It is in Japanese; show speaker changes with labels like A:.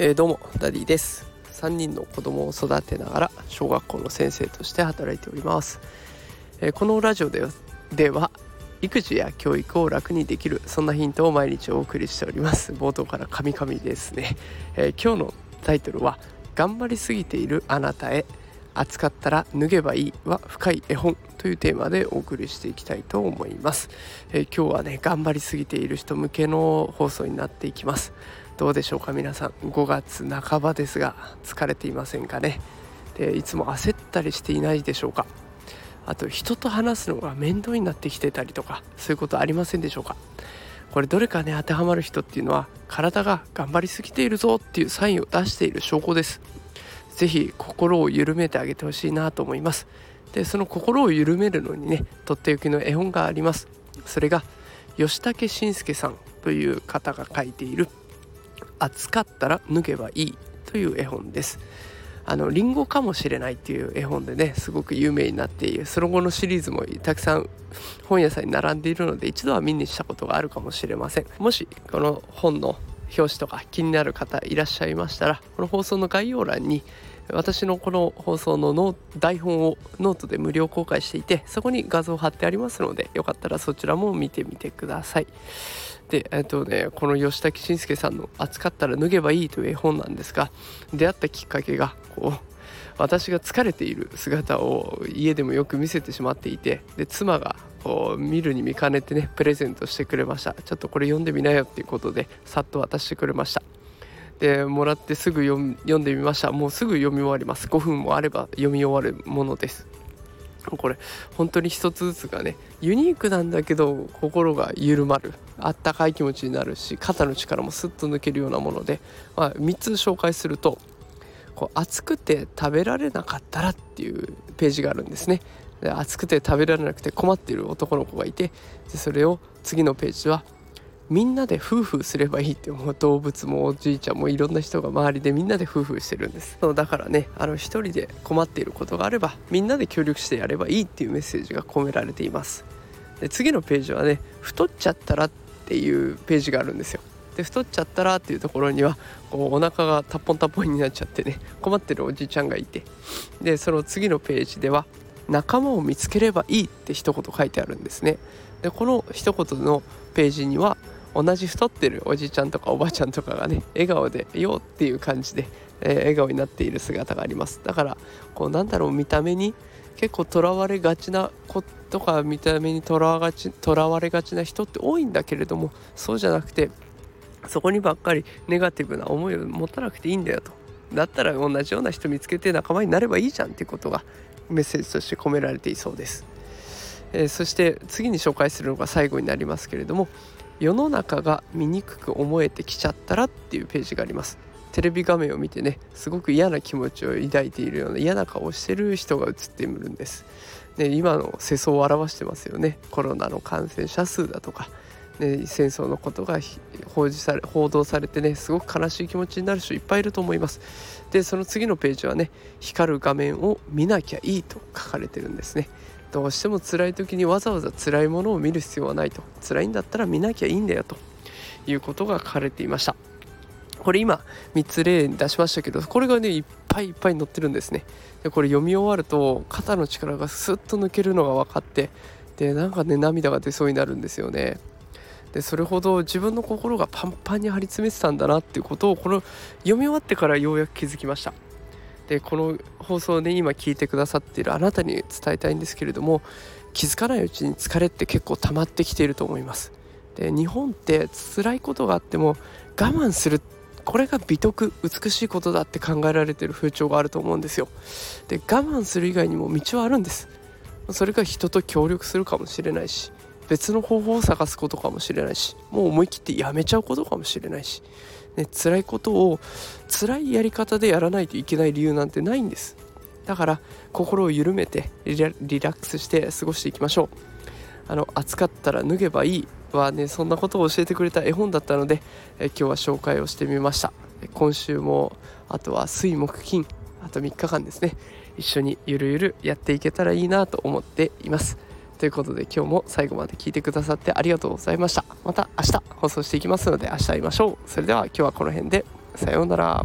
A: えー、どうもダディです。3人の子供を育てながら小学校の先生として働いております、えー、このラジオででは育児や教育を楽にできるそんなヒントを毎日お送りしております。冒頭からカミカミですね、えー、今日のタイトルは頑張りすぎているあなたへ。暑かったら脱げばいいは深い絵本。というテーマでお送りしていきたいと思います、えー、今日はね頑張りすぎている人向けの放送になっていきます。どうでしょうか皆さん。5月半ばですが疲れていませんかね？でいつも焦ったりしていないでしょうか？あと人と話すのが面倒になってきてたりとかそういうことありませんでしょうか？これどれかね当てはまる人っていうのは体が頑張りすぎているぞっていうサインを出している証拠です。是非心を緩めてあげてほしいなと思います。でその心を緩めるのにねとっておきの絵本があります。それがヨシタケシンスケさんという方が書いている暑かったら脱げばいいという絵本です。あのリンゴかもしれないっていう絵本でねすごく有名になっている。その後のシリーズもたくさん本屋さんに並んでいるので一度は耳にしたことがあるかもしれません。もしこの本の表紙とか気になる方いらっしゃいましたらこの放送の概要欄に私のこの放送のノ台本をノートで無料公開していてそこに画像を貼ってありますのでよかったらそちらも見てみてください。で、えっとね、この吉武慎介さんの「暑かったら脱げばいい」という絵本なんですが出会ったきっかけがこう私が疲れている姿を家でもよく見せてしまっていてで妻がこう見るに見かねてねプレゼントしてくれました。ちょっとこれ読んでみなよっていうことでさっと渡してくれました。でもらってすぐ読んでみました。もうすぐ読み終わります。5分もあれば読み終わるものです。これ本当に一つずつがねユニークなんだけど心が緩まる。あったかい気持ちになるし肩の力もスッと抜けるようなもので、まあ、3つ紹介するとこう暑くて食べられなかったらっていうページがあるんですね。で暑くて食べられなくて困っている男の子がいてでそれを次のページはみんなで夫婦すればいいって思う動物もおじいちゃんもいろんな人が周りでみんなで夫婦してるんです。だからねあの一人で困っていることがあればみんなで協力してやればいいっていうメッセージが込められています。で次のページはね太っちゃったらっていうページがあるんですよ。で太っちゃったらっていうところにはこうお腹がタッポンタッポンになっちゃってね困ってるおじいちゃんがいて。でその次のページでは仲間を見つければいいって一言書いてあるんですね。でこの一言のページには同じ太ってるおじいちゃんとかおばあちゃんとかがね笑顔で「よ」っていう感じで、えー、笑顔になっている姿があります。だからこうなんだろう見た目に結構とらわれがちな子とか見た目にとらがちとらわれがちな人って多いんだけれどもそうじゃなくてそこにばっかりネガティブな思いを持たなくていいんだよと。だったら同じような人見つけて仲間になればいいじゃんっていうことがメッセージとして込められていそうです、えー、そして次に紹介するのが最後になりますけれども世の中が醜く思えてきちゃったらっていうページがあります。テレビ画面を見てねすごく嫌な気持ちを抱いているような嫌な顔をしてる人が映っているんです。で今の世相を表してますよね。コロナの感染者数だとか、ね、戦争のことが報じされ報道されてねすごく悲しい気持ちになる人いっぱいいると思います。でその次のページはね光る画面を見なきゃいいと書かれてるんですね。どうしても辛い時にわざわざ辛いものを見る必要はないと。辛いんだったら見なきゃいいんだよと。いうことが書かれていました。これ今3つ例に出しましたけどこれがねいっぱいいっぱい載ってるんですね。でこれ読み終わると肩の力がスッと抜けるのが分かってでなんかね涙が出そうになるんですよね。でそれほど自分の心がパンパンに張り詰めてたんだなっていうことをこの読み終わってからようやく気づきました。でこの放送で今聞いてくださっているあなたに伝えたいんですけれども気づかないうちに疲れって結構溜まってきていると思います。で日本って辛いことがあっても我慢するこれが美徳美しいことだって考えられている風潮があると思うんですよ。で我慢する以外にも道はあるんです。それが人と協力するかもしれないし別の方法を探すことかもしれないしもう思い切ってやめちゃうことかもしれないしね、辛いことを辛いやり方でやらないといけない理由なんてないんです。だから心を緩めてリラックスして過ごしていきましょう。あの暑かったら脱げばいいはねそんなことを教えてくれた絵本だったのでえ今日は紹介をしてみました。今週もあとは水木金あと3日間ですね。一緒にゆるゆるやっていけたらいいなと思っています。ということで今日も最後まで聞いてくださってありがとうございました。また明日放送していきますので明日会いましょう。それでは今日はこの辺で。さようなら。